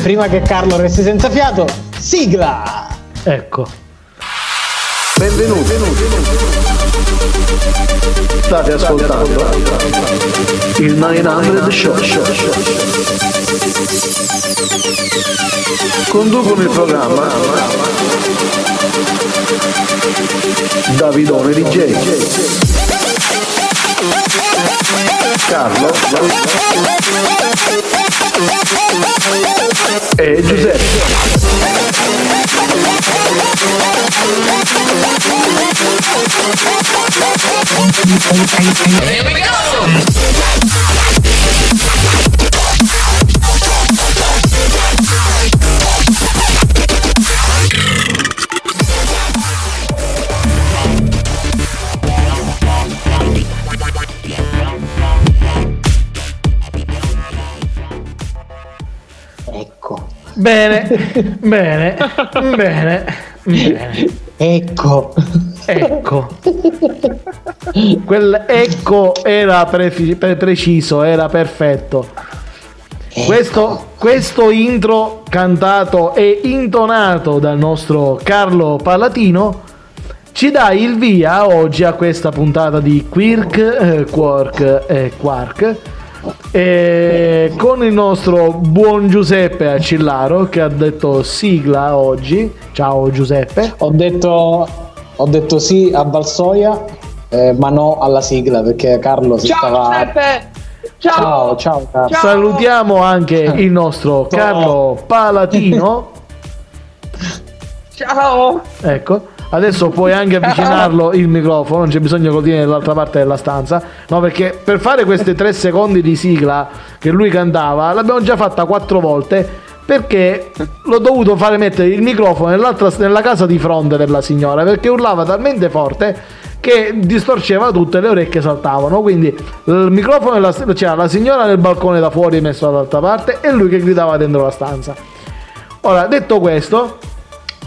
prima che Carlo resti senza fiato, sigla! Ecco. Benvenuti. State ascoltando il 900 Show. Conducono il programma Davidone DJ. Carlo e Giuseppe. Ecco. Bene, bene, bene, bene. Ecco. Ecco. Quel ecco era prefi- pre- preciso, era perfetto. Questo, questo intro cantato e intonato dal nostro Carlo Palatino ci dà il via oggi a questa puntata di Quirk, eh, Quark e Quark e con il nostro buon Giuseppe Accillaro che ha detto sigla oggi. Ciao Giuseppe. Ho detto, ho detto sì a Valsoia, eh, ma no alla sigla perché Carlo si Ciao stava. Giuseppe! Ciao, Ciao! ciao, Carlo. Ciao. Salutiamo anche il nostro Carlo Palatino. Ciao! Ecco, adesso puoi anche avvicinarlo il microfono, non c'è bisogno che lo tieni dall'altra parte della stanza. No, perché per fare questi tre secondi di sigla che lui cantava, l'abbiamo già fatta quattro volte. Perché l'ho dovuto fare mettere il microfono nell'altra- nella casa di fronte della signora perché urlava talmente forte che distorceva tutto e le orecchie saltavano. Quindi il microfono c'era la signora nel balcone da fuori messo dall'altra parte e lui che gridava dentro la stanza. Ora, detto questo,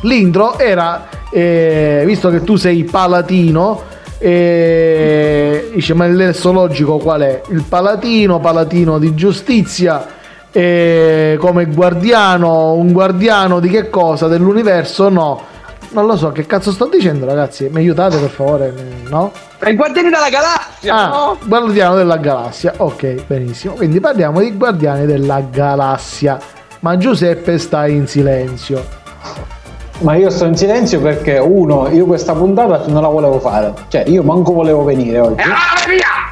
l'intro era, eh, visto che tu sei palatino, eh, dice, ma il nesso logico qual è? Il palatino, palatino di giustizia, eh, come guardiano, un guardiano di che cosa? Dell'universo? No. Non lo so, che cazzo sto dicendo ragazzi? Mi aiutate per favore? No? I Guardiani della Galassia! Ah, no? Guardiano della Galassia. Ok, benissimo. Quindi parliamo di Guardiani della Galassia. Ma Giuseppe sta in silenzio. Ma io sto in silenzio perché, uno, io questa puntata non la volevo fare. Cioè, io manco volevo venire oggi. E allora via!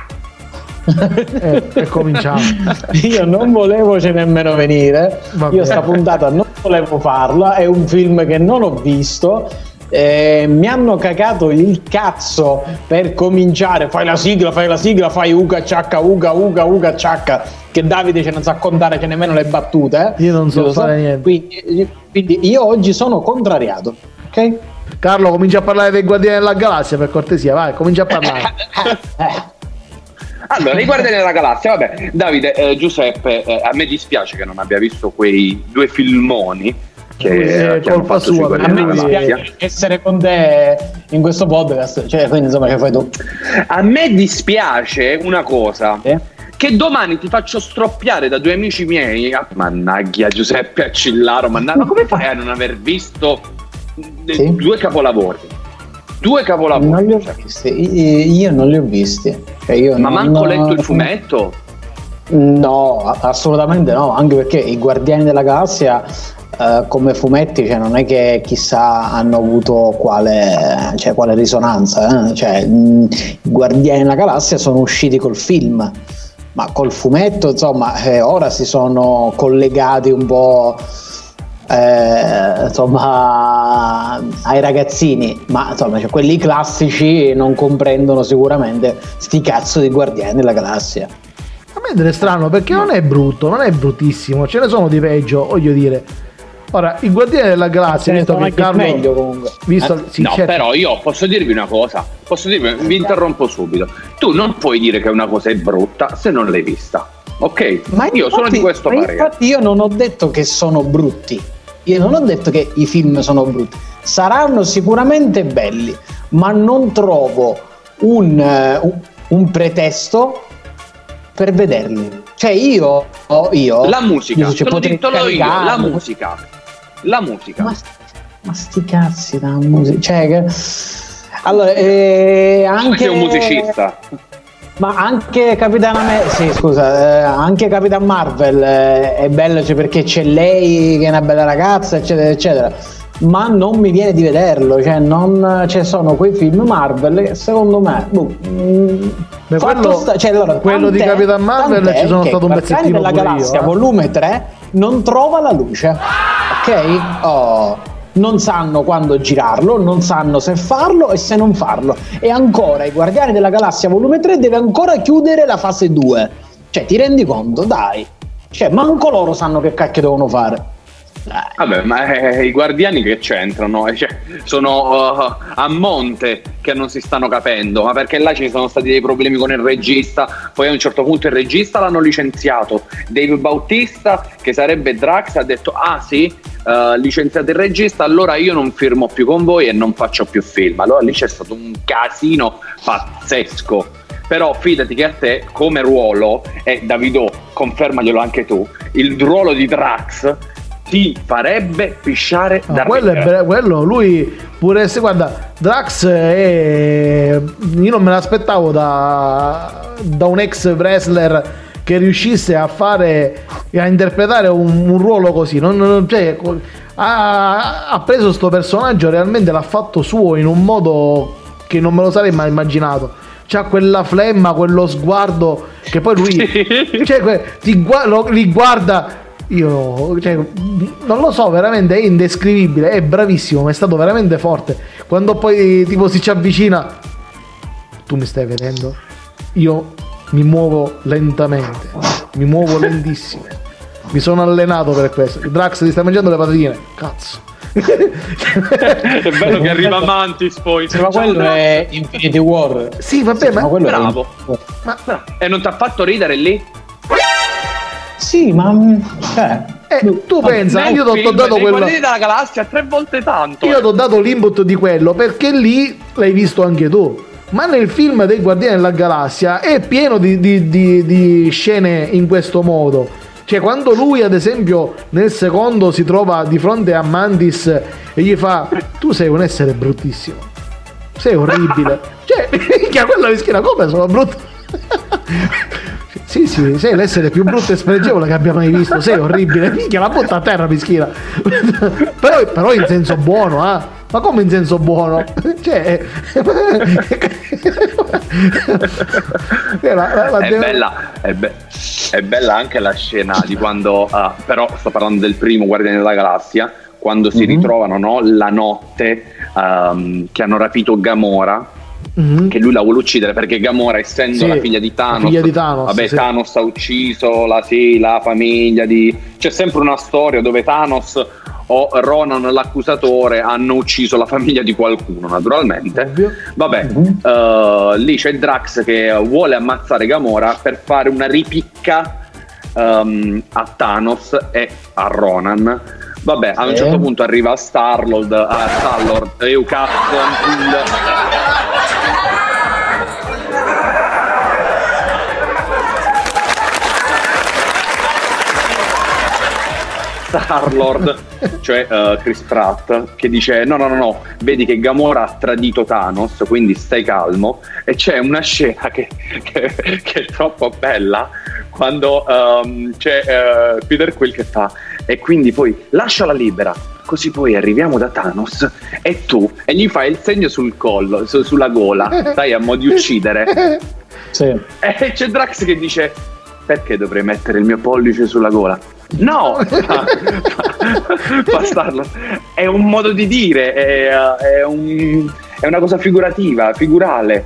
Eh, e cominciamo. Io non volevo ce nemmeno venire. Va Io sta puntata non volevo farla. È un film che non ho visto. Eh, mi hanno cagato il cazzo per cominciare. Fai la sigla, fai la sigla, fai uga ciacca, uga, uga, uga ciacca. Che Davide ce ne sa contare ce nemmeno le battute. eh. Io non so Lo fare niente. Quindi, quindi io oggi sono contrariato. Ok? Carlo, comincia a parlare dei Guardiani della Galassia per cortesia, vai, comincia a parlare. Eh, Allora, i Guardiani della Galassia, vabbè, Davide, eh, Giuseppe, eh, a me dispiace che non abbia visto quei due filmoni che, che hanno colpa sua, a me dispiace essere con te in questo podcast. Cioè, quindi insomma, che fai tu? A me dispiace una cosa. Eh? Che domani ti faccio stroppiare da due amici miei. Ah, Mannaggia Giuseppe Accillaro, mannaggia. Ma come fai a non aver visto Sì. due capolavori? Due capolavori. Non li ho visti, io non li ho visti. Cioè, io Ma non- manco letto il fumetto? No, assolutamente no, anche perché i Guardiani della Galassia eh, come fumetti cioè, non è che chissà hanno avuto quale, cioè, quale risonanza. eh. Cioè, mh, I Guardiani della Galassia sono usciti col film, ma col fumetto insomma eh, ora si sono collegati un po' eh, insomma ai ragazzini ma insomma cioè, quelli classici non comprendono sicuramente sti cazzo di guardiani della galassia A me deve strano perché non è brutto, non è bruttissimo, ce ne sono di peggio, voglio dire. Ora, i Guardiani della Galassia, visto sono che Carlo... meglio comunque. Visto, Eh? sì, no, certo. però io posso dirvi una cosa. Posso dirvi, vi interrompo subito. Tu non puoi dire che una cosa è brutta se non l'hai vista. Ok? io sono infatti- di questo ma parere. Infatti io non ho detto che sono brutti. Io non ho detto che i film sono brutti. Saranno sicuramente belli, ma non trovo un, eh, un- un pretesto per vederli. Cioè io, io La musica, io, cioè, te potrei dico io, la musica. La musica. Ma, ma sti cazzi da musica. Cioè, che... Allora, eh, anche un musicista. Ma anche Capitan America, sì, scusa, eh, anche Capitan Marvel eh, è bello cioè, perché c'è lei che è una bella ragazza, eccetera, eccetera. Ma non mi viene di vederlo, cioè, non, cioè sono quei film Marvel che secondo me. boh, Beh, quello- sta- cioè, allora, quello di Capitan Marvel ci sono stato un pezzettino della io, Galassia eh. volume 3 non trova la luce, ok? Oh, non sanno quando girarlo, non sanno se farlo e se non farlo. E ancora i Guardiani della Galassia volume 3 deve ancora chiudere la fase 2. Cioè, ti rendi conto? Dai. Cioè, manco loro sanno che cacchio devono fare. Vabbè, ma eh, i guardiani che c'entrano? Eh, cioè, sono uh, a monte che non si stanno capendo, ma perché là ci sono stati dei problemi con il regista, poi a un certo punto il regista l'hanno licenziato. Dave Bautista, che sarebbe Drax, ha detto, ah sì, uh, licenziate il regista, allora io non firmo più con voi e non faccio più film. Allora lì c'è stato un casino pazzesco. Però fidati che a te come ruolo, e Davido confermaglielo anche tu, il ruolo di Drax ti farebbe pisciare No, da quello be- quello, lui pure se guarda, Drax è io non me l'aspettavo da, da un ex wrestler che riuscisse a fare a interpretare un, un ruolo così. Non, non- cioè, ha, ha preso sto personaggio realmente l'ha fatto suo in un modo che non me lo sarei mai immaginato. C'ha quella flemma, quello sguardo che poi lui cioè, li guarda io cioè, non lo so veramente è indescrivibile è bravissimo è stato veramente forte quando poi tipo si ci avvicina tu mi stai vedendo io mi muovo lentamente mi muovo lentissimo mi sono allenato per questo Drax ti sta mangiando le patatine cazzo è bello che arriva Mantis poi. Sì, ma quello Drax. è Infinity War. sì vabbè Sì, ma, ma quello è bravo. Infinity War. ma- Bravo. E non ti ha fatto ridere lì? Sì, ma mm, cioè, eh, tu pensa io ti ho dato quello Guardiani della Galassia tre volte tanto. Io ti ho dato l'input di quello perché lì l'hai visto anche tu. Ma nel film dei Guardiani della Galassia è pieno di, di- di- di scene in questo modo. Cioè, quando lui, ad esempio, nel secondo si trova di fronte a Mantis e gli fa: Tu sei un essere bruttissimo. Sei orribile. cioè, minchia, quella mischina, come sono brutto? Sì, sì, sei l'essere più brutto e spregevole che abbia mai visto. Sei orribile. Minchia, la butta a terra, mischina. però, però in senso buono, ah. Ma come in senso buono? Cioè. Eh, la- la- la è, devo- bella, è, be- è bella anche la scena di quando, ah, però sto parlando del primo Guardiani della Galassia, quando si Mhm. ritrovano no, la notte ehm, che hanno rapito Gamora. Mhm. Che lui la vuole uccidere perché Gamora, essendo Sì, la figlia di Thanos, figlia di Thanos, vabbè, sì. Thanos ha ucciso la, sì, la famiglia di. C'è sempre una storia dove Thanos o Ronan l'accusatore hanno ucciso la famiglia di qualcuno, naturalmente. Ovvio. Vabbè, Mhm. eh, lì c'è Drax che vuole ammazzare Gamora per fare una ripicca ehm, a Thanos e a Ronan. Vabbè, a un certo punto arriva Starlord, a Star-Lord, e Star-Lord, cioè eh, Chris Pratt, che dice no, no, no, no, vedi che Gamora ha tradito Thanos, quindi stai calmo. E c'è una scena che, che- che è troppo bella, quando ehm, c'è eh, Peter Quill che fa, e quindi poi lasciala libera, così poi arriviamo da Thanos e tu, e gli fai il segno sul collo, su- sulla gola, sai, a mo' di uccidere. sì. E c'è Drax che dice: Perché dovrei mettere il mio pollice sulla gola? No, bastardo. È un modo di dire, è, è un- è una cosa figurativa, figurale.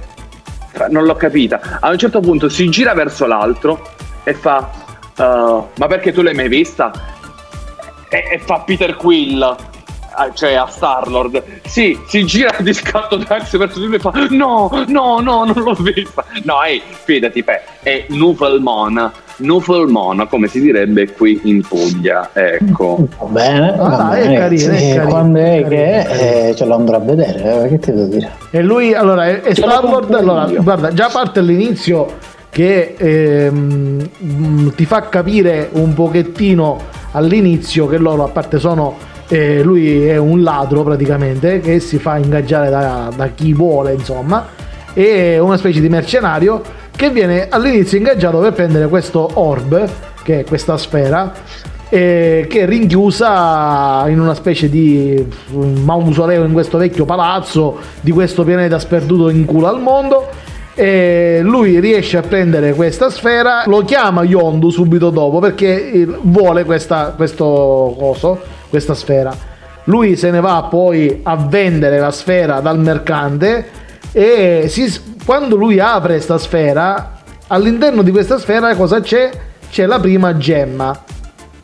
Non l'ho capita. A un certo punto si gira verso l'altro e fa: "Uh, Ma perché tu l'hai mai vista? E, e fa Peter Quill. Ah, Cioè a Star-Lord, sì, si gira di scatto Drax verso di lui e fa: No, no, no, non l'ho vista. No, ehi, fidati, pe, è Nufelmon, Nufelmon, come si direbbe qui in Puglia. Ecco, Va bene, Ah, va è bene. carino, è carino, quando è, è che carino, è è, carino. eh, ce lo andrò a vedere, eh, che ti devo dire? E lui, allora, è, è Star-Lord, allora, guarda, già parte all'inizio che ehm, mh, ti fa capire un pochettino all'inizio che loro a parte sono eh, lui è un ladro praticamente che si fa ingaggiare da, da chi vuole insomma è una specie di mercenario che viene all'inizio ingaggiato per prendere questo orb che è questa sfera eh, che è rinchiusa in una specie di mausoleo in questo vecchio palazzo di questo pianeta sperduto in culo al mondo e lui riesce a prendere questa sfera lo chiama Yondu subito dopo perché vuole questa, questo coso questa sfera lui se ne va poi a vendere la sfera dal mercante e si, quando lui apre questa sfera all'interno di questa sfera cosa c'è? c'è la prima gemma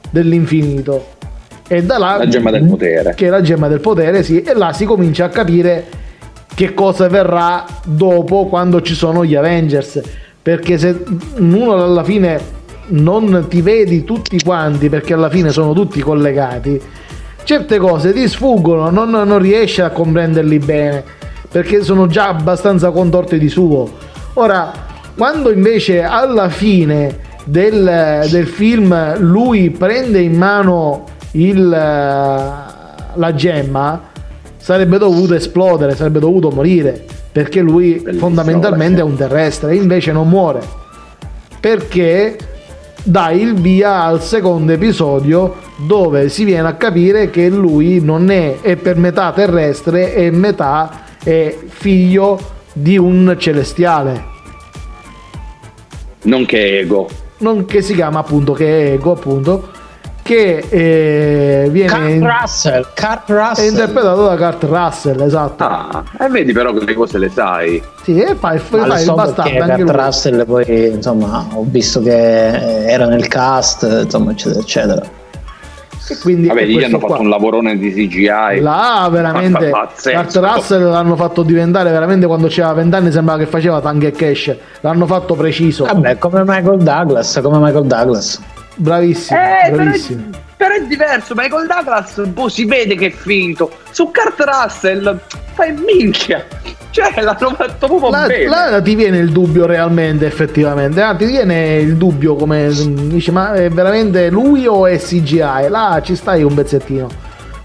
dell'infinito. E da là, la gemma del potere. Che è la gemma del potere, sì, e là si comincia a capire che cosa verrà dopo quando ci sono gli Avengers. Perché se uno alla fine non ti vedi tutti quanti, perché alla fine sono tutti collegati, certe cose ti sfuggono, non, non riesci a comprenderli bene, perché sono già abbastanza contorti di suo. Ora, quando invece alla fine del, del film lui prende in mano il, la gemma, sarebbe dovuto esplodere, sarebbe dovuto morire, perché lui Bellissimo, fondamentalmente è un terrestre, invece non muore, perché dà il via al secondo episodio dove si viene a capire che lui non è, è per metà terrestre e metà è figlio di un celestiale. Non che ego non, che si chiama appunto che è Ego appunto che eh, viene Kurt Russell, Kurt Russell. è interpretato da Kurt Russell esatto ah, e vedi però che le cose le sai sì e fai, fai, fai so il bastardo anche Kurt lui. Russell poi insomma ho visto che era nel cast insomma eccetera eccetera e quindi Vabbè, gli hanno fatto un lavorone di CGI. Là veramente Kurt Russell l'hanno fatto diventare veramente quando c'era 20 anni sembrava che faceva Tank e Cash. L'hanno fatto preciso. Vabbè, come Michael Douglas, come Michael Douglas. Bravissimo, eh, bravissimo. Però è, però è diverso, Michael Douglas boh, si vede che è finto. Su Kurt Russell fai minchia. Cioè, l'hanno fatto proprio là, bene. Là ti viene il dubbio realmente, effettivamente. Ah, ti viene il dubbio come dici, ma è veramente lui o è CGI? Là ci stai un pezzettino.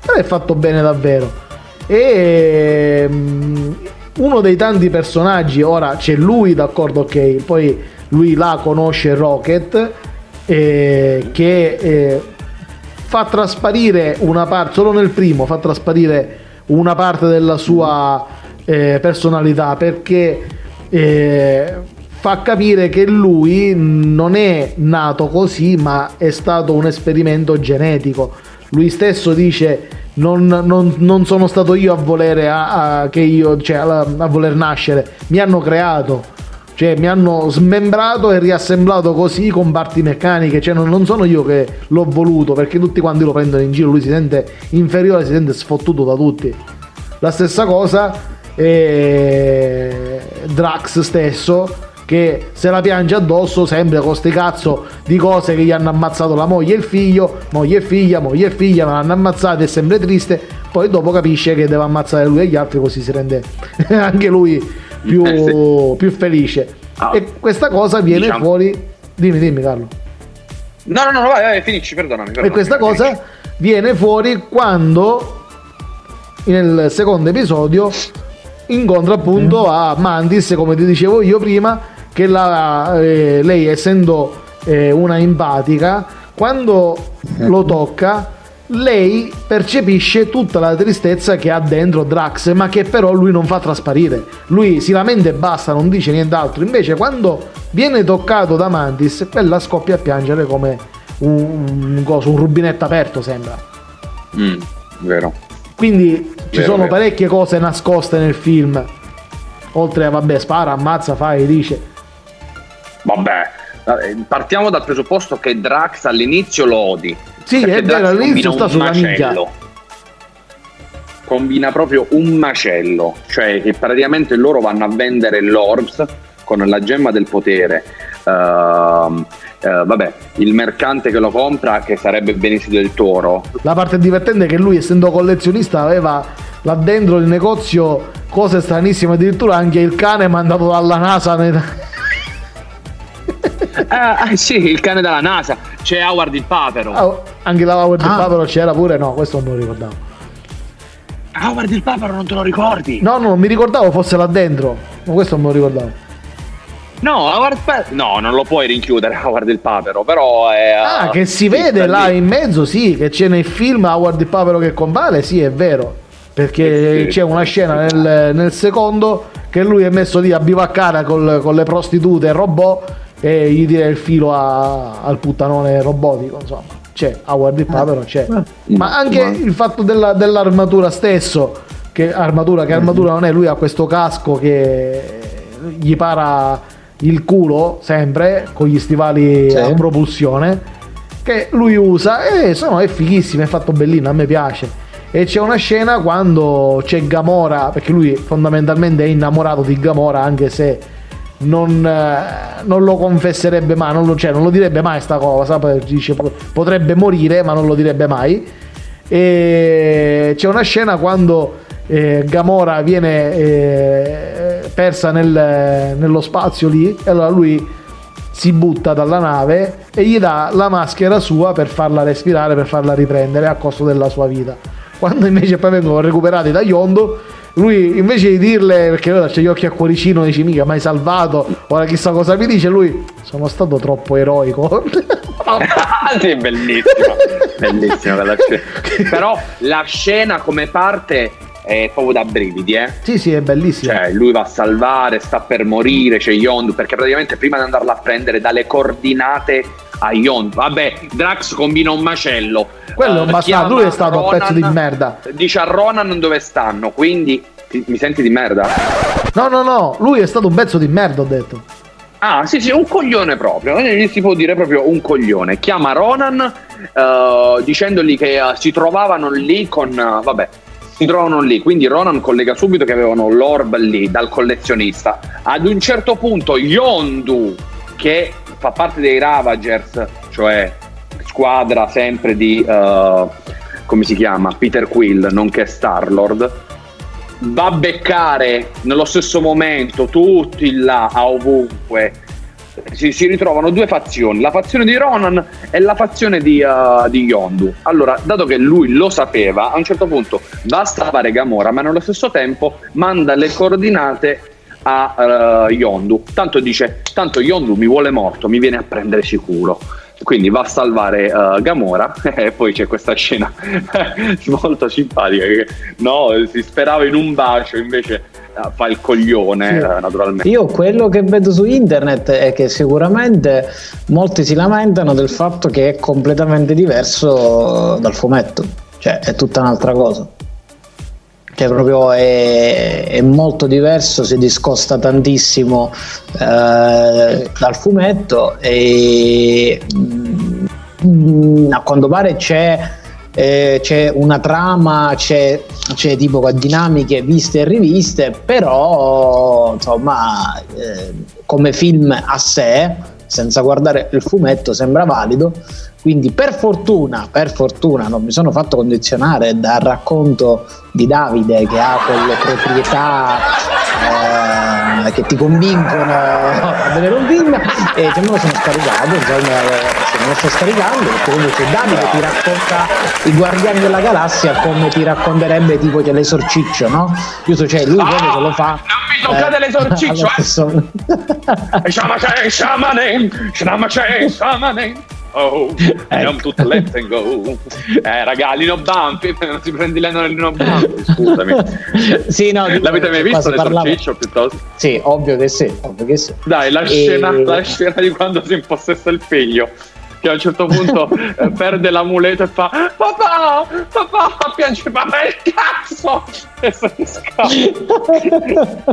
Però è fatto bene davvero. E mm, uno dei tanti personaggi, ora c'è lui, d'accordo, ok, poi lui là conosce Rocket, eh, che eh, fa trasparire una parte, solo nel primo, fa trasparire una parte della sua eh, personalità perché eh, fa capire che lui non è nato così ma è stato un esperimento genetico. Lui stesso dice non, non, non sono stato io a volere a, a, io, cioè, a, a voler nascere. Mi hanno creato cioè mi hanno smembrato e riassemblato così con parti meccaniche, cioè non, non, sono io che l'ho voluto perché tutti quanti lo prendono in giro, lui si sente inferiore, si sente sfottuto da tutti. La stessa cosa e Drax stesso che se la piange addosso sempre con sti cazzo di cose che gli hanno ammazzato la moglie e il figlio, moglie e figlia, moglie e figlia, ma l'hanno ammazzato è sempre triste, poi dopo capisce che deve ammazzare lui e gli altri così si rende anche lui più, eh sì. più felice. Ah, e questa cosa viene diciamo... fuori... Dimmi, dimmi Carlo. No, no, no, vai, vai finisci, perdonami. perdonami e questa cosa finisci. viene fuori quando nel secondo episodio incontra appunto mm. a Mantis, come ti dicevo io prima, che la, eh, lei essendo eh, una empatica, quando mm. lo tocca, lei percepisce tutta la tristezza che ha dentro Drax, ma che però lui non fa trasparire. Lui si lamenta e basta, non dice nient'altro. Invece, quando viene toccato da Mantis, quella scoppia a piangere come un, un, un rubinetto aperto, sembra. Mm, vero. Quindi ci vero, sono vero. parecchie cose nascoste nel film. Oltre a vabbè, spara, ammazza, fai, dice. Vabbè, eh, partiamo dal presupposto che Drax all'inizio lo odi. Sì, è vero, all'inizio sta sulla nicchia. Combina proprio un macello, cioè che praticamente loro vanno a vendere l'Orbs con la gemma del potere. Uh, eh, vabbè, il mercante che lo compra, che sarebbe Benicio del Toro. La parte divertente è che lui, essendo collezionista, aveva là dentro il negozio cose stranissime, addirittura anche il cane mandato dalla NASA. Nel... Eh, sì, il cane della NASA. C'è Howard il papero. Ah, anche la Howard il Ah. Papero c'era pure? No, questo non me lo ricordavo. Howard il papero non te lo ricordi? No, no, mi ricordavo fosse là dentro. Ma questo non me lo ricordavo. No, Howard Pa- No, non lo puoi rinchiudere Howard il papero, però è... Ah, che si vede là lì. in mezzo, sì, che c'è nel film Howard il Papero che compare, sì, è vero. Perché Eh sì, c'è una scena sì. nel, nel secondo che lui è messo lì a bivaccare col- con le prostitute e robot e gli tira il filo a- al puttanone robotico, insomma. C'è Howard il Papero, c'è. Ma anche il fatto della- dell'armatura stesso, che armatura, che armatura non è, lui ha questo casco che gli para il culo sempre con gli stivali Sì. a propulsione che lui usa e insomma è fighissimo, è fatto bellino, a me piace. E c'è una scena quando c'è Gamora, perché lui fondamentalmente è innamorato di Gamora anche se non, eh, non lo confesserebbe mai, non lo, cioè, non lo direbbe mai sta cosa, dice, po- potrebbe morire ma non lo direbbe mai. E c'è una scena quando eh, Gamora viene eh, persa nel- nello spazio lì e allora lui si butta dalla nave e gli dà la maschera sua per farla respirare, per farla riprendere a costo della sua vita. Quando invece poi vengono recuperati da Yondo, lui invece di dirle, perché ora c'è gli occhi a cuoricino, dice mica mai salvato, ora chissà cosa mi dice, lui sono stato troppo eroico. Sì, bellissima, bellissima quella scena. Però la scena come parte è proprio da brividi, eh. sì, sì, è bellissimo. Cioè, lui va a salvare, sta per morire, c'è Yondu, perché praticamente prima di andarla a prendere dalle coordinate a Yondu. Vabbè, Drax combina un macello. Quello è un Eh, bastardo, chiama lui è stato un pezzo di Ronan, merda. Dice a Ronan dove stanno, quindi ti- mi senti di merda? No, no, no, lui è stato un pezzo di merda, ho detto. Ah, sì, sì, un coglione proprio. eh, Gli si può dire proprio un coglione. Chiama Ronan eh, dicendogli che eh, si trovavano lì con. eh, vabbè, si trovano lì. Quindi Ronan collega subito che avevano l'orb lì dal collezionista. Ad un certo punto, Yondu, che fa parte dei Ravagers, cioè squadra sempre di. eh, come si chiama? Peter Quill, nonché Star-Lord va a beccare nello stesso momento tutti là a ovunque si, si ritrovano due fazioni la fazione di Ronan e la fazione di, uh, di Yondu allora dato che lui lo sapeva a un certo punto va a salvare Gamora ma nello stesso tempo manda le coordinate a uh, Yondu tanto dice tanto Yondu mi vuole morto mi viene a prendere sicuro quindi va a salvare uh, Gamora e poi c'è questa scena molto simpatica che no, si sperava in un bacio invece uh, fa il coglione Sì. uh, naturalmente Io quello che vedo su internet è che sicuramente molti si lamentano del fatto che è completamente diverso dal fumetto, cioè è tutta un'altra cosa. Cioè proprio è, è molto diverso, si discosta tantissimo eh, dal fumetto e mm, a quanto pare c'è eh, c'è una trama, c'è, c'è tipo dinamiche viste e riviste, però insomma eh, come film a sé, senza guardare il fumetto, sembra valido. Quindi per fortuna, per fortuna non mi sono fatto condizionare dal racconto di Davide che ha quelle proprietà eh, che ti convincono a vedere un film e che me lo sono scaricato, insomma, lo sto scaricando perché comunque Davide ti racconta i Guardiani della Galassia come ti racconterebbe tipo che l'esorciccio, no? Io cioè lui proprio se lo fa. non mi toccate l'esorciccio, allo eh. Shamacè, shamane, shamacè, shamane. Oh, andiamo tutto let's and go. Eh, raga, Lino Bampi, non si prendi Leno Lino Bampi, scusami. sì, no, L'avete mai visto l'esorciccio piuttosto? Sì, ovvio che sì, ovvio che sì. Dai, la E- scena, la scena di quando si impossessa il figlio. Che a un certo punto eh, perde l'amuleto e fa Papà, papà, piange, papà, il cazzo! E se ne scappa. che bella.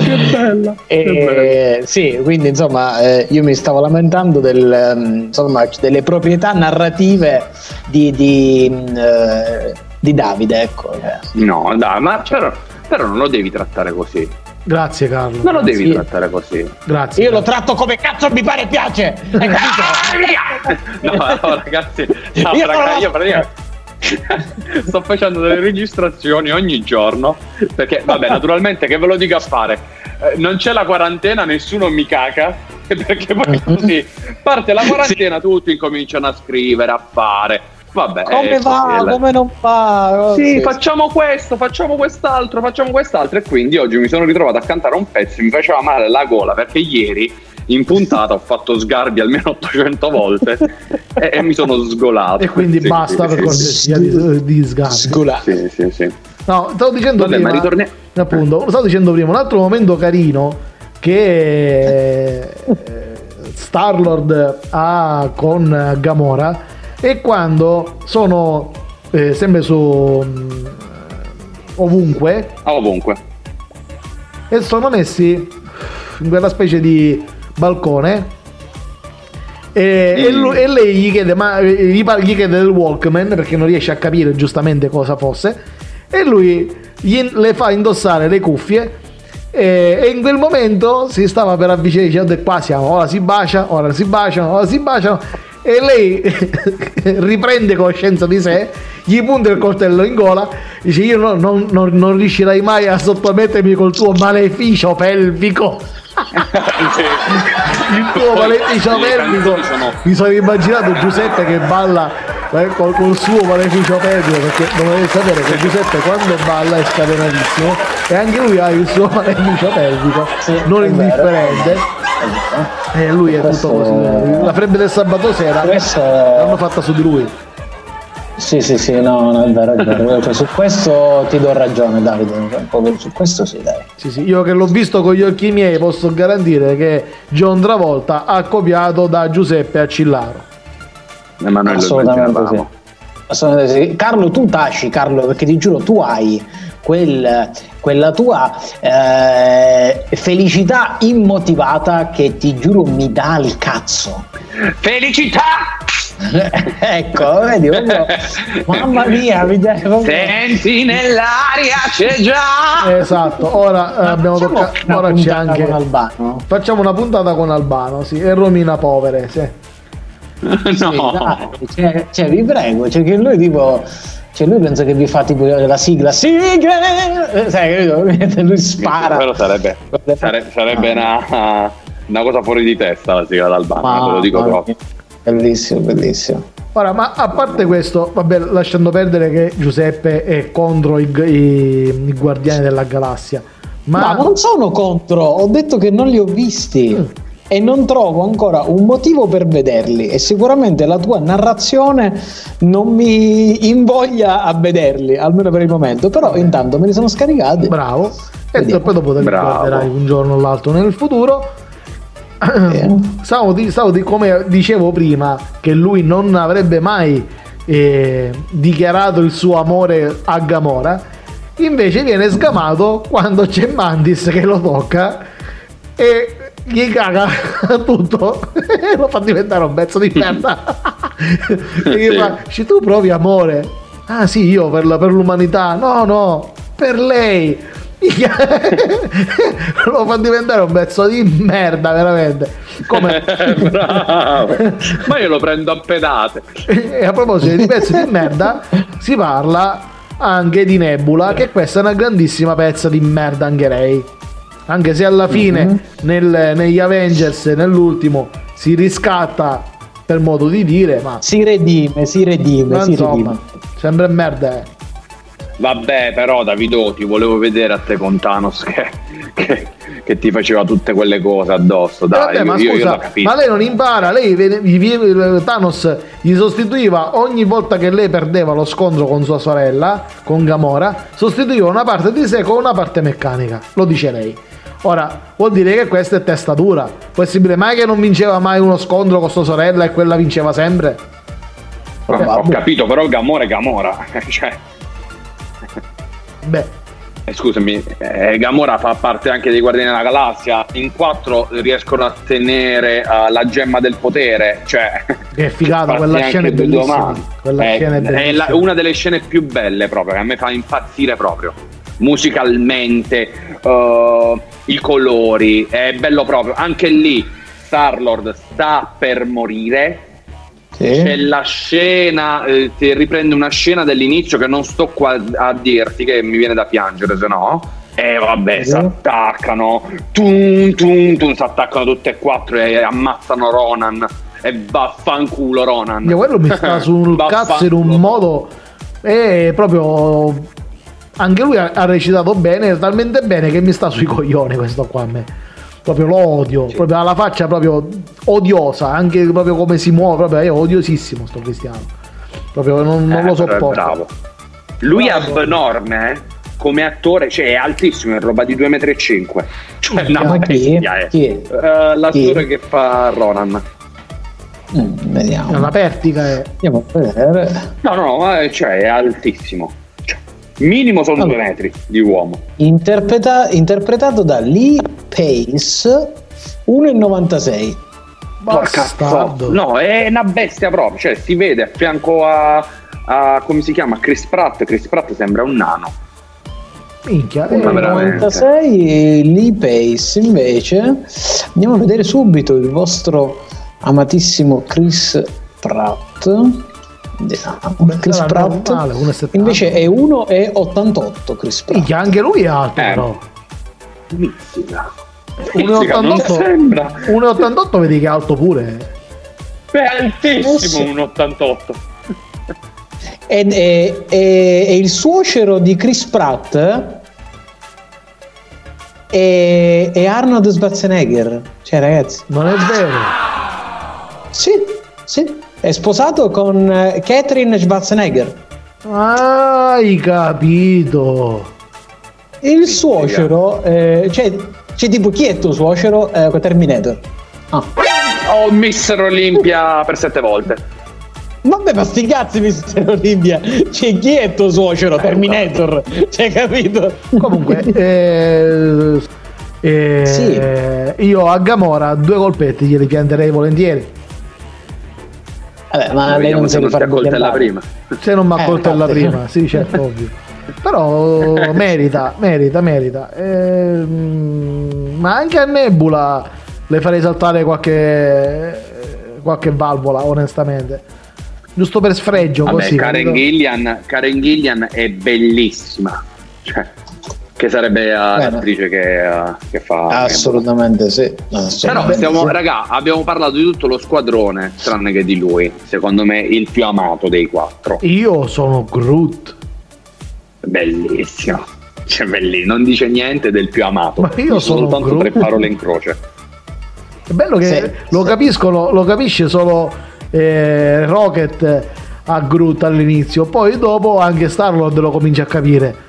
che bella. E, sì, quindi insomma eh, io mi stavo lamentando del, ehm, insomma, delle proprietà narrative di, di, mh, eh, di Davide, ecco. No, dai, ma però, però non lo devi trattare così. Grazie Carlo. Non lo devi Sì. trattare così. Grazie. Io lo tratto come cazzo mi pare e piace, hai capito? No, no, ragazzi, no, Io raga, io praticamente sto facendo delle registrazioni ogni giorno perché vabbè naturalmente che ve lo dico a fare Eh, non c'è la quarantena nessuno mi caca perché poi così parte la quarantena, tutti incominciano a scrivere, a fare. Vabbè, come eh, va, come non va? Sì, Ok. facciamo questo, facciamo quest'altro, facciamo quest'altro. E quindi oggi mi sono ritrovato a cantare un pezzo e mi faceva male la gola perché ieri in puntata ho fatto sgarbi almeno 800 volte e, e mi sono sgolato. E quindi Sì, basta sì, per sì. cortesia di, di sgarbi. Sgula- Sì, sì, sì. No, stavo dicendo Vabbè, prima, ma ritorni- appunto, stavo dicendo prima, un altro momento carino che eh, Star-Lord ha con Gamora è quando sono eh, sempre su mm, ovunque. Ah, ovunque. e sono messi in quella specie di balcone. E, e lui- e lei gli chiede, ma, eh, gli, gli chiede del Walkman perché non riesce a capire giustamente cosa fosse. E lui gli- le fa indossare le cuffie. E, e in quel momento si stava per avvicinare dicendo qua siamo ora si bacia ora si baciano ora si baciano e lei riprende coscienza di sé gli punta il coltello in gola dice io no- non, non- non riuscirai mai a sottomettermi col tuo maleficio pelvico. Il tuo maleficio le pelvico. mi sono immaginato Giuseppe che balla eh, col, col suo maleficio pelvico perché dovete sapere che Giuseppe quando balla è scatenatissimo e anche lui ha il suo maleficio pelvico Sì, non indifferente e lui è Questo- tutto così la frebbe del sabato sera Questo- l'hanno fatta su di lui Sì, sì, sì, no, no, è vero, è vero. Cioè, su questo ti do ragione, Davide. Su questo sì, dai. Sì, sì, io che l'ho visto con gli occhi miei posso garantire che John Travolta ha copiato da Giuseppe a Cillaro. Emanuele Assolutamente sì. Assolutamente sì. Carlo, tu taci, Carlo, perché ti giuro, tu hai quel- quella tua eh, felicità immotivata che ti giuro mi dà il cazzo. Felicità! ecco, vedi, proprio- mamma mia, mi dai proprio... Senti nell'aria c'è già! Esatto, ora eh, abbiamo Facciamo toccato. Ora c'è anche. con Albano. Facciamo una puntata con Albano, sì, e Romina Povere, sì. Sì, no. dai, cioè, cioè, vi prego, cioè che lui tipo cioè lui pensa che vi fa tipo la sigla sigla eh, sai capito? lui spara Però sarebbe, sare- sarebbe una, una cosa fuori di testa la sigla d'Albano, te lo dico proprio. bellissimo bellissimo Ora, ma a parte questo, vabbè, lasciando perdere che Giuseppe è contro i, i- i Guardiani della Galassia, ma ma, non sono contro ho detto che non li ho visti Mm. E non trovo ancora un motivo per vederli e sicuramente la tua narrazione non mi invoglia a vederli almeno per il momento però intanto me li sono scaricati bravo, e Vediamo. poi dopo te li guarderai un giorno o l'altro nel futuro. Eh. Stavo di, stavo di- come dicevo prima, che lui non avrebbe mai eh, dichiarato il suo amore a Gamora, invece viene sgamato quando c'è Mandis che lo tocca e gli caga tutto e lo fa diventare un pezzo di merda. gli Sì. fa, "Ci tu provi amore? Ah sì, io per, la- per l'umanità. No, no, per lei. Lo fa diventare un pezzo di merda, veramente. Come... Bravo. Ma io lo prendo a pedate. e a proposito di pezzi di merda, si parla anche di Nebula, che questa è una grandissima pezza di merda anche lei. Anche se alla fine nel- negli Avengers, nell'ultimo, si riscatta per modo di dire, ma, si redime si redime ma si insomma, redime sembra merda. eh. Vabbè, però Davido, ti volevo vedere a te con Thanos che, che- che ti faceva tutte quelle cose addosso. Eh, Dai, vabbè, ma io, io scusa, capisco. ma lei non impara, lei viene- Thanos gli sostituiva ogni volta che lei perdeva lo scontro con sua sorella, con Gamora, sostituiva una parte di sé con una parte meccanica, lo dice lei. Ora, vuol dire che questa è testa dura. Possibile mai che non vinceva mai uno scontro con sua sorella e quella vinceva sempre? Ho probabile. capito, però Gamora è Gamora. cioè, Beh, eh, scusami, eh, Gamora fa parte anche dei Guardiani della Galassia. In quattro riescono a tenere eh, la gemma del potere. Cioè, che figata, quella scena è bellissima. Quella È- scena è è bellissima. la- una delle scene più belle proprio, che a me fa impazzire proprio. Musicalmente, eh, i colori, è bello proprio. Anche lì Star-Lord sta per morire. C'è la scena, eh, ti riprende una scena dell'inizio che non sto qua a dirti, che mi viene da piangere, se no. E vabbè, Sì. si attaccano, tum, tum, tum, si attaccano tutte e quattro e ammazzano Ronan. E vaffanculo Ronan. Io quello mi sta sul cazzo in un modo. E proprio. Anche lui ha, ha recitato bene, talmente bene che mi sta sui coglioni questo qua a me. Proprio lo odio, proprio alla faccia proprio odiosa, anche proprio come si muove, proprio io odiosissimo sto cristiano. Proprio non, non Eh, lo è sopporto. bravo. Lui è abnorme, eh? Come attore, cioè è altissimo, è roba di 2,5 m. Cioè, una chi? bestia, eh. Chi è? Eh, l'attore Chi? che fa Ronan. Mm, vediamo. È una pertica è. Andiamo a vedere. No, no, ma è- cioè, è altissimo. Minimo sono Allora. due metri di uomo. Interpreta- interpretato da Lee Pace 1,96. Porca Bastardo. No, è una bestia proprio. Cioè, si vede a fianco a, a- come si chiama? Chris Pratt. Chris Pratt sembra un nano. Minchia. Eh, veramente. 1,96 Lee Pace invece. Andiamo a vedere subito il vostro amatissimo Chris Pratt. Vediamo. Chris Pratt normale, 1,70. invece è 1,88 Chris Pratt. Minchia, anche lui è alto Eh. però. Mizzica. Mizzica, non 1,88 sembra. 1,88 vedi che è alto pure. È altissimo Eh sì. un 88. E, e- e- e il suocero di Chris Pratt è, è Arnold Schwarzenegger. Cioè, ragazzi, Non è vero. sì, sì, è sposato con eh, Catherine Schwarzenegger. Hai capito. Il suocero, eh, cioè, cioè, tipo, chi è tuo suocero? Eh, Terminator. Ah. Ho Mister Olympia per sette volte. Vabbè, ma sti cazzi, Mister Olimpia. Cioè, chi è tuo suocero? Terminator. Cioè, capito? Comunque, eh, eh, Sì. io a Gamora due colpetti glieli pianterei volentieri. Vabbè, ma lei non se si non ti rifarebbe accoltella prima. Se non mi Eh, accoltella infatti. prima, sì, certo, ovvio. Però merita, merita, merita. Ehm, ma anche a Nebula le farei saltare qualche, qualche valvola, onestamente. Giusto per sfregio, Vabbè, così. Karen? Gillian, Karen Gillian è bellissima. Cioè, che sarebbe l'attrice che, eh, che fa. Assolutamente sì. Però assolutamente stiamo, sì. raga, abbiamo parlato di tutto lo squadrone, tranne che di lui. Secondo me il più amato dei quattro. Io sono Groot. Bellissimo. Cioè, belli, non dice niente del più amato. Ma io sono soltanto Groot. tre parole in croce. È bello che Sì, lo sì. capiscono, lo capisce solo eh, Rocket a Groot all'inizio, poi dopo anche Star-Lord lo comincia a capire.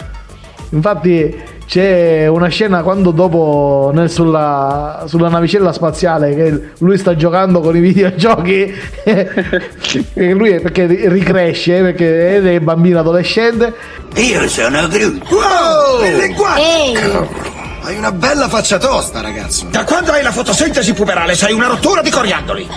Infatti c'è una scena quando dopo nel- sulla, sulla navicella spaziale che lui sta giocando con i videogiochi e lui è- perché ricresce perché è bambino adolescente Io sono Groot. Wow! Ehi, Hai una bella faccia tosta, ragazzo. Da quando hai la fotosintesi puberale sei una rottura di coriandoli.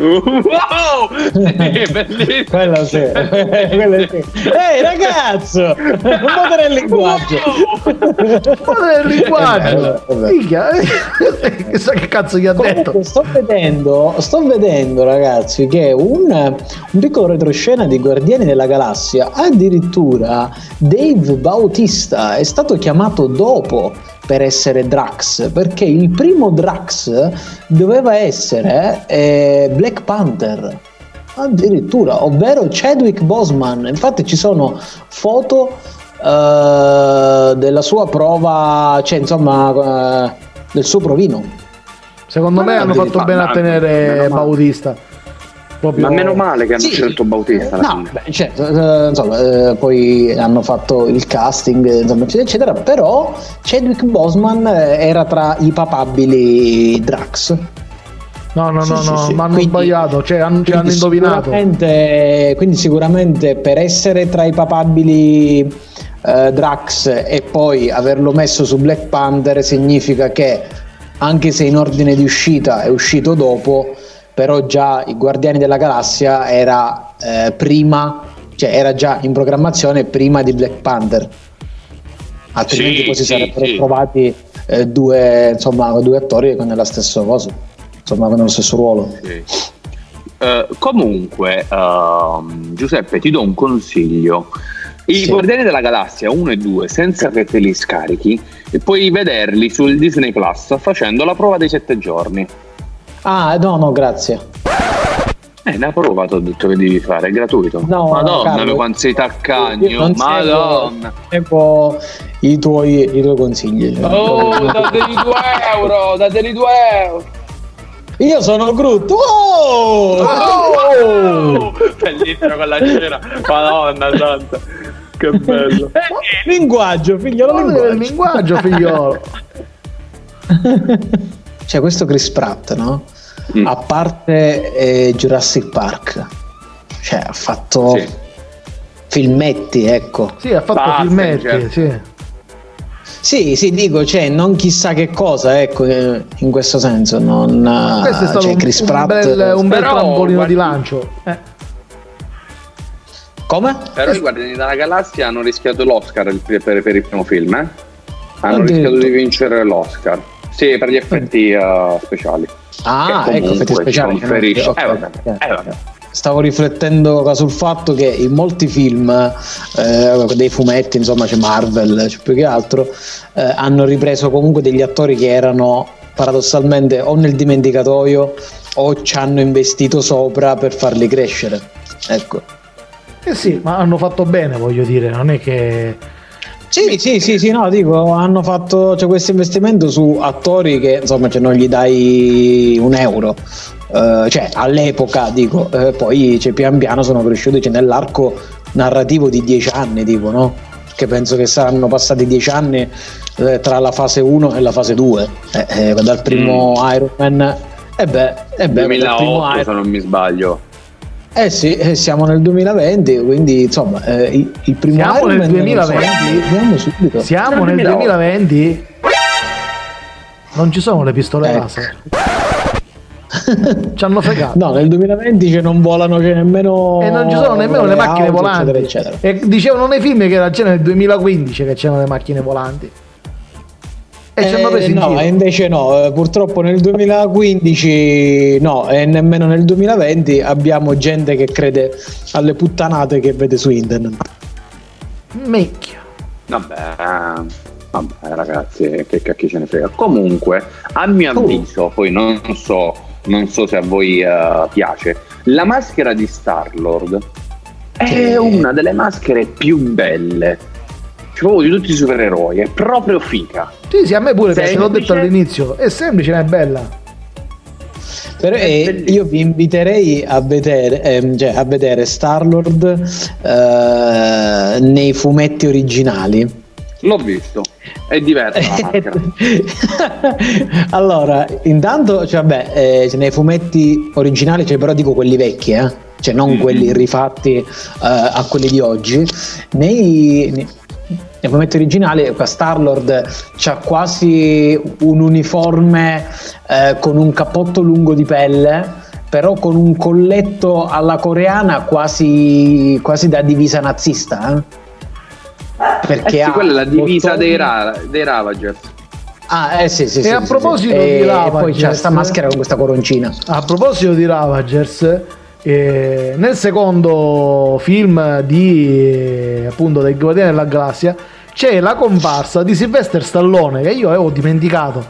Wow! Bellissimo. Quello sì, quello sì. Ehi ragazzo, muovere il linguaggio. è il linguaggio. Minchia, chissà che cazzo gli ha detto Comunque, sto vedendo, sto vedendo ragazzi che un, un piccolo retroscena di Guardiani della Galassia addirittura Dave Bautista è stato chiamato dopo per essere Drax perché il primo Drax doveva essere eh, Black Panther addirittura ovvero Chadwick Boseman infatti ci sono foto eh, della sua prova cioè insomma eh, del suo provino Secondo me Ma hanno devi fatto fa- bene a tenere. Bautista. Proprio... Ma meno male che hanno Sì. scelto Bautista. No, beh, cioè, eh, insomma, eh, poi hanno fatto il casting, eh, insomma, eccetera, eccetera, però Chadwick Boseman eh, era tra i papabili Drax. No, no, Sì, no, sì, no, sì. ma hanno Quindi- sbagliato, cioè hanno, ci hanno indovinato. sicuramente- Quindi sicuramente per essere tra i papabili eh, Drax e poi averlo messo su Black Panther significa che anche se in ordine di uscita è uscito dopo, però già i Guardiani della Galassia era eh, prima, cioè era già in programmazione prima di Black Panther. Altrimenti Sì, poi si sì, sarebbero sì. trovati eh, due, insomma, due attori con la stessa cosa, insomma, con lo stesso ruolo. Eh, comunque, ehm, Giuseppe, ti do un consiglio. I Sì. Guardiani della Galassia 1 e 2, senza che te li scarichi, e puoi vederli sul Disney Plus facendo la prova dei 7 giorni. Ah, no, no, grazie. Eh, una prova ti ho detto che devi fare, è gratuito. No, Madonna, Carlo, quanto sei Io taccagno, madonna. seguo i tuoi, i tuoi consigli. Oh, dateli 2 euro, dateli 2 euro. Io sono Groot. Oh! Oh! Bellissimo con la cera, madonna santa. Che bello. Eh, linguaggio, figliolo il linguaggio. linguaggio, figliolo. Cioè, questo Chris Pratt, no? Mm. A parte eh, Jurassic Park, cioè, ha fatto Sì. filmetti, ecco. Sì, ha fatto Basta, filmetti, certo. sì. Sì, sì, dico, cioè, non chissà che cosa, ecco, eh, in questo senso. Non, Questo è stato cioè, un, Chris un Pratt. bel, un bel Però, trampolino guardi- di lancio. Eh. Come? Però i Guardiani della Galassia hanno rischiato l'Oscar il- per, per il primo film, eh? Hanno rischiato di vincere l'Oscar. Sì, per gli effetti eh, speciali. Ah, Che ecco, effetti ci speciali. conferisce- ok, eh, vabbè, ok. eh, vabbè. Stavo riflettendo sul fatto che in molti film eh, dei fumetti, insomma c'è Marvel, c'è più che altro, eh, hanno ripreso comunque degli attori che erano paradossalmente o nel dimenticatoio o ci hanno investito sopra per farli crescere. Ecco. Eh sì, ma hanno fatto bene, voglio dire, non è che... Sì, sì, sì, sì, no, dico, hanno fatto cioè, questo investimento su attori che insomma cioè, non gli dai un euro, Eh, cioè all'epoca dico, eh, poi cioè, pian piano sono cresciuti cioè, nell'arco narrativo di dieci anni, tipo, no? Che penso che saranno passati dieci anni eh, tra la fase 1 e la fase 2, eh, eh, dal primo Iron Man. E beh, eh beh, dal primo 2008 Iron- se non mi sbaglio. Eh sì, eh, siamo nel 2020, quindi insomma eh, il, primo Siamo Iron nel Man, non so, 2020? vediamo subito. Siamo nel 2008. 2020. Non ci sono le pistole Ecco. laser. Ci hanno fregato. No, nel 2020 cioè, non volano cioè, nemmeno. E non ci sono nemmeno le macchine auto, volanti. Eccetera, eccetera. E dicevano nei film che era già nel 2015 che c'erano le macchine volanti. E ci hanno Eh, preso in no, giro. e invece no, eh, purtroppo nel 2015 no, e nemmeno nel 2020 abbiamo gente che crede alle puttanate che vede su internet. Mecchia. Vabbè, vabbè ragazzi, che cacchio ce ne frega. Comunque, a mio Oh. avviso, poi non so, non so se a voi eh, piace, la maschera di Star-Lord è una delle maschere più belle. Cioè, proprio di tutti i supereroi, è proprio figa. Sì, sì, a me pure piace, l'ho detto all'inizio. È semplice, ma è bella. Però, eh, io vi inviterei a vedere, ehm, cioè, a vedere Star-Lord eh, nei fumetti originali. L'ho visto, è diversa maschera. allora, intanto, cioè, vabbè, eh, cioè, nei fumetti originali, cioè, però dico quelli vecchi, eh? cioè non Mhm. quelli rifatti eh, a quelli di oggi. Nei, nei- nei fumetti originali, qua Star-Lord c'ha quasi un uniforme eh, con un cappotto lungo di pelle. Però con un colletto alla coreana quasi, quasi da divisa nazista. eh. Perché Eh sì, ha quella è la divisa bottoni- dei, Ra- dei Ravagers. Ah, eh sì, sì. E sì, a sì, proposito sì. di E Ravagers- poi c'è sta maschera con questa coroncina. A proposito di Ravagers, eh, nel secondo film di eh, appunto dei Guardiani della Galassia c'è la comparsa di Sylvester Stallone che io avevo dimenticato.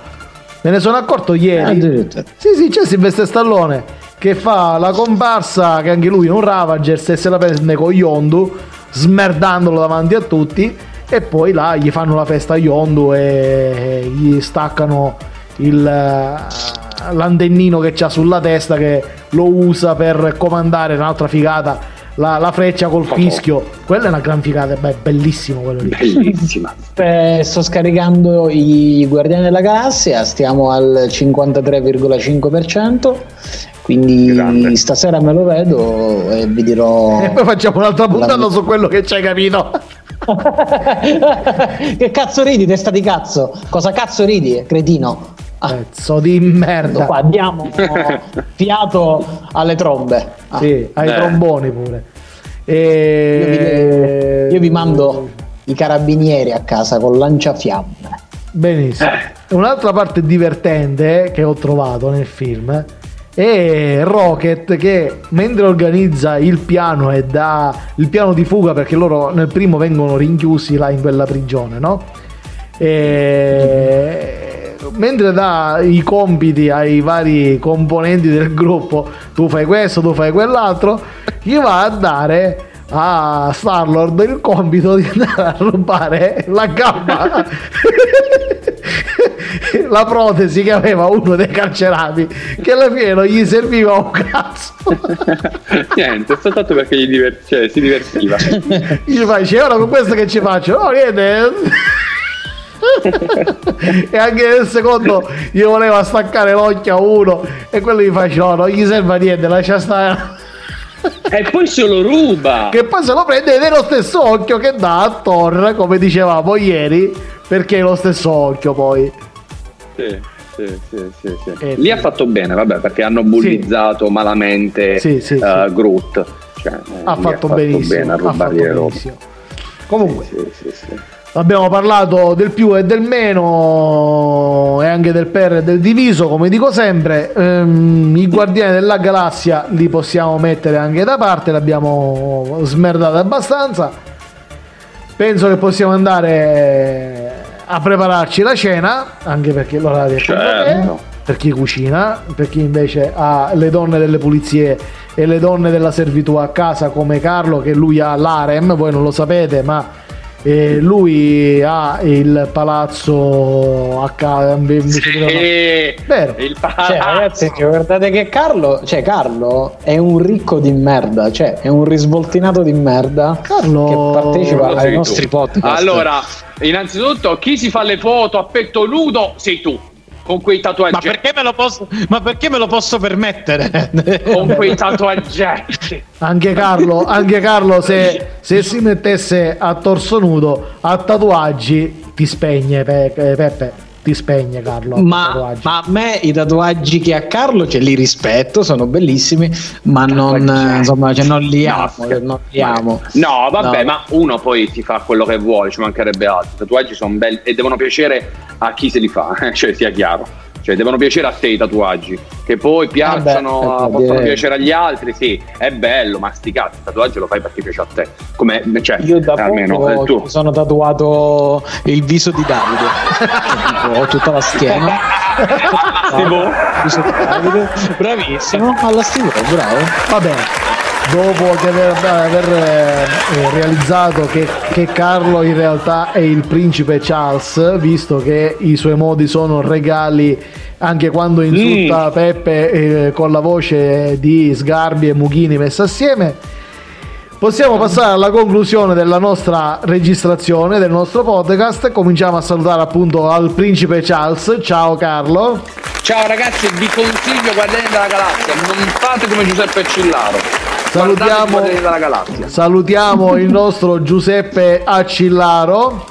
Me ne sono accorto ieri. Addirittura. Sì, sì, c'è Sylvester Stallone che fa la comparsa, che anche lui è un Ravagers e se la prende con Yondu, smerdandolo davanti a tutti. E poi là gli fanno la festa a Yondu e gli staccano il, eh, l'antennino che c'ha sulla testa che lo usa per comandare un'altra figata. La, la freccia col fischio, quella è una gran figata, beh, è bellissimo quello lì. Bellissima. Eh, sto scaricando i Guardiani della Galassia, stiamo al 53,5%. Quindi Grande. stasera me lo vedo e vi dirò. E poi facciamo un'altra puntata su quello che ci hai capito. che cazzo ridi, testa di cazzo? Cosa cazzo ridi, cretino? Ah, Pezzo di merda. qua diamo fiato alle trombe. Ah. Sì, ai Eh. tromboni pure. Io, E... vi, io vi mando i carabinieri a casa con lanciafiamme. Benissimo. Un'altra parte divertente che ho trovato nel film e Rocket che mentre organizza il piano e dà il piano di fuga perché loro nel primo vengono rinchiusi là in quella prigione, no? E mentre dà i compiti ai vari componenti del gruppo, tu fai questo, tu fai quell'altro, gli va a dare a Starlord il compito di andare a rubare la gamba? La protesi che aveva uno dei carcerati che alla fine non gli serviva un cazzo. Niente, soltanto perché gli diver- cioè, si divertiva. Gli dice ora con questo che ci faccio? No niente e anche nel secondo gli voleva staccare l'occhio a uno e quello gli face no non gli serve a niente lascia stare e poi se lo ruba. Che poi se lo prende ed è lo stesso occhio che dà a Thor come dicevamo ieri perché è lo stesso occhio poi. Sì, sì, sì, sì, sì. Eh, lì ha fatto bene vabbè perché hanno bullizzato malamente uh, Groot. Cioè, ha, fatto ha, fatto benissimo, bene a rubargli benissimo. Comunque Abbiamo parlato del più e del meno e anche del per e del diviso, come dico sempre. Ehm, I guardiani della galassia li possiamo mettere anche da parte, l'abbiamo smerdato abbastanza. Penso che possiamo andare a prepararci la cena, anche perché l'orario è certo. per chi cucina, per chi invece ha le donne delle pulizie e le donne della servitù a casa come Carlo, che lui ha l'Arem, voi non lo sapete, ma e lui ha il palazzo a casa sì, vero. Il palazzo. Cioè, ragazzi guardate che Carlo cioè Carlo è un ricco di merda cioè è un risvoltinato di merda Carlo che partecipa ai nostri podcast. Allora innanzitutto chi si fa le foto a petto nudo? Sei tu con quei tatuaggi. Ma perché me lo posso, ma perché me lo posso permettere? con quei tatuaggi. Anche Carlo, anche Carlo se, se, si mettesse a torso nudo a tatuaggi ti spegne Peppe ti spegne Carlo. Ma, ma, a me i tatuaggi che ha Carlo ce li rispetto, sono bellissimi, ma non, insomma, cioè, non li amo. No, non li amo. no vabbè, no. ma uno poi ti fa quello che vuole, ci mancherebbe altro. I tatuaggi sono belli e devono piacere a chi se li fa, cioè sia chiaro. Cioè, devono piacere a te i tatuaggi. Che poi piacciono, ah beh, possono piacere agli altri, sì, è bello, ma sti cazzi, il tatuaggio lo fai perché piace a te. Come, cioè, Io da almeno eh, tu. sono tatuato il viso di Davide. Ho tutta la schiena. Davide. Bravissimo, alla stima, bravo. Va bene dopo aver, aver eh, realizzato che, che, Carlo in realtà è il principe Charles, visto che i suoi modi sono regali anche quando insulta mm. Peppe eh, con la voce di Sgarbi e Mughini messa assieme. Possiamo passare alla conclusione della nostra registrazione, del nostro podcast. Cominciamo a salutare appunto al principe Charles. Ciao Carlo. Ciao ragazzi, vi consiglio Guardiani della Galassia, non fate come Giuseppe Cillaro salutiamo, salutiamo il nostro Giuseppe Accillaro.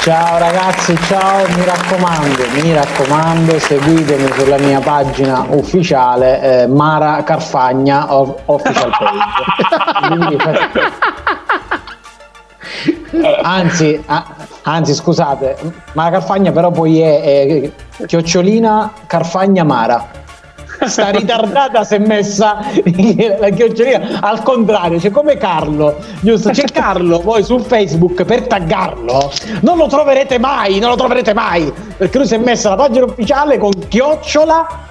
Ciao ragazzi, ciao, mi raccomando, mi raccomando, seguitemi sulla mia pagina ufficiale eh, Mara Carfagna Official Page. anzi, a, anzi, scusate, Mara Carfagna però poi è, è chiocciolina Carfagna Mara sta ritardata si è messa la chiocciolina al contrario c'è come Carlo giusto c'è Carlo poi su Facebook per taggarlo non lo troverete mai non lo troverete mai perché lui si è messa la pagina ufficiale con chiocciola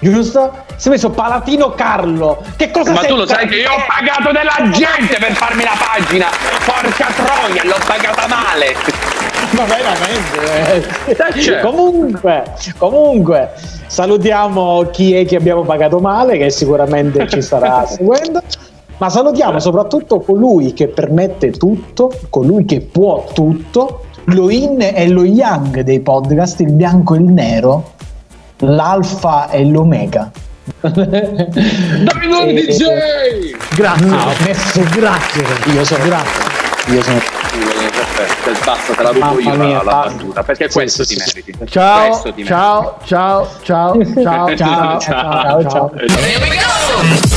giusto? Si è messo Palatino Carlo. Che cosa Ma tu lo sai che io ho pagato della gente per farmi la pagina. Porca troia, l'ho pagata male. Ma veramente. Eh. Certo. Comunque, comunque, salutiamo chi è che abbiamo pagato male, che sicuramente ci starà seguendo. Ma salutiamo soprattutto colui che permette tutto, colui che può tutto, lo in e lo yang dei podcast, il bianco e il nero, l'alfa e l'omega. Davide DJ! Grazie, no, messo, grazie. Io sono grazie. Io sono perfetto, basta, te la rubo io la, la battuta, perché sì, questo sì, ti meriti. Ciao, ti ciao, meriti. ciao, ciao, ciao, ciao, ciao, ciao, ciao, ciao. ciao.